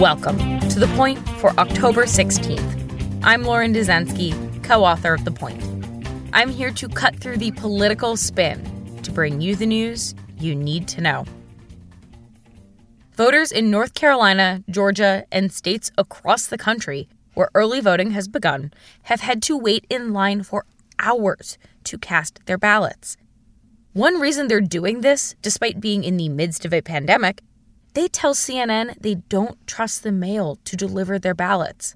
Welcome to The Point for October 16th. I'm Lauren Dezenski, co author of The Point. I'm here to cut through the political spin to bring you the news you need to know. Voters in North Carolina, Georgia, and states across the country where early voting has begun have had to wait in line for hours to cast their ballots. One reason they're doing this, despite being in the midst of a pandemic, they tell CNN they don't trust the mail to deliver their ballots.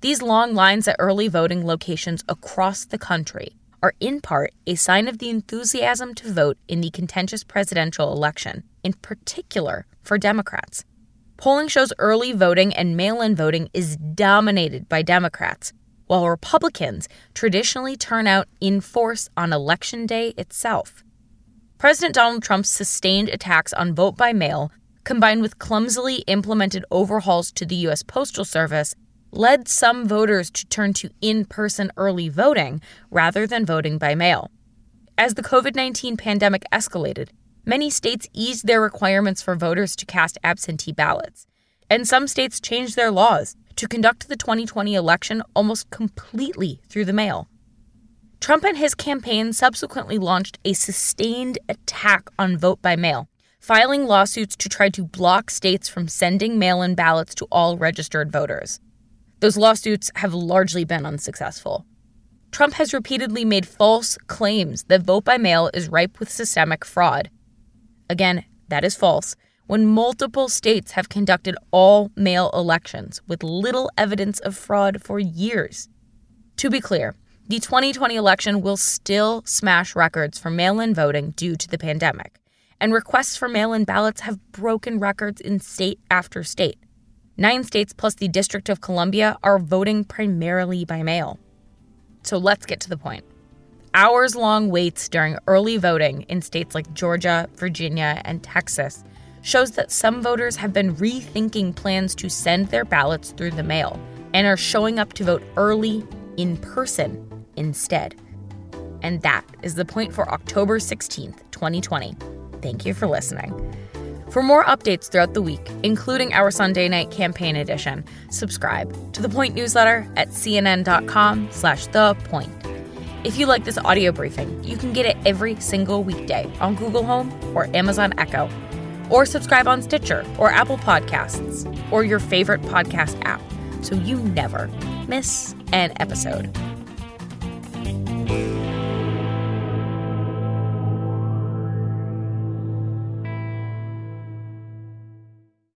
These long lines at early voting locations across the country are in part a sign of the enthusiasm to vote in the contentious presidential election, in particular for Democrats. Polling shows early voting and mail in voting is dominated by Democrats, while Republicans traditionally turn out in force on Election Day itself. President Donald Trump's sustained attacks on vote by mail combined with clumsily implemented overhauls to the U.S. Postal Service, led some voters to turn to in person early voting rather than voting by mail. As the COVID 19 pandemic escalated, many states eased their requirements for voters to cast absentee ballots, and some states changed their laws to conduct the 2020 election almost completely through the mail. Trump and his campaign subsequently launched a sustained attack on vote by mail filing lawsuits to try to block states from sending mail in ballots to all registered voters. Those lawsuits have largely been unsuccessful. Trump has repeatedly made false claims that vote by mail is ripe with systemic fraud. Again, that is false when multiple states have conducted all mail elections with little evidence of fraud for years. To be clear, the 2020 election will still smash records for mail in voting due to the pandemic and requests for mail in ballots have broken records in state after state. Nine states plus the District of Columbia are voting primarily by mail. So let's get to the point. Hours long waits during early voting in states like Georgia, Virginia, and Texas shows that some voters have been rethinking plans to send their ballots through the mail and are showing up to vote early in person instead. And that is the point for October 16th, 2020. Thank you for listening. For more updates throughout the week, including our Sunday night campaign edition, subscribe to the Point newsletter at cnn.com slash the point. If you like this audio briefing, you can get it every single weekday on Google Home or Amazon Echo, or subscribe on Stitcher or Apple Podcasts or your favorite podcast app so you never miss an episode.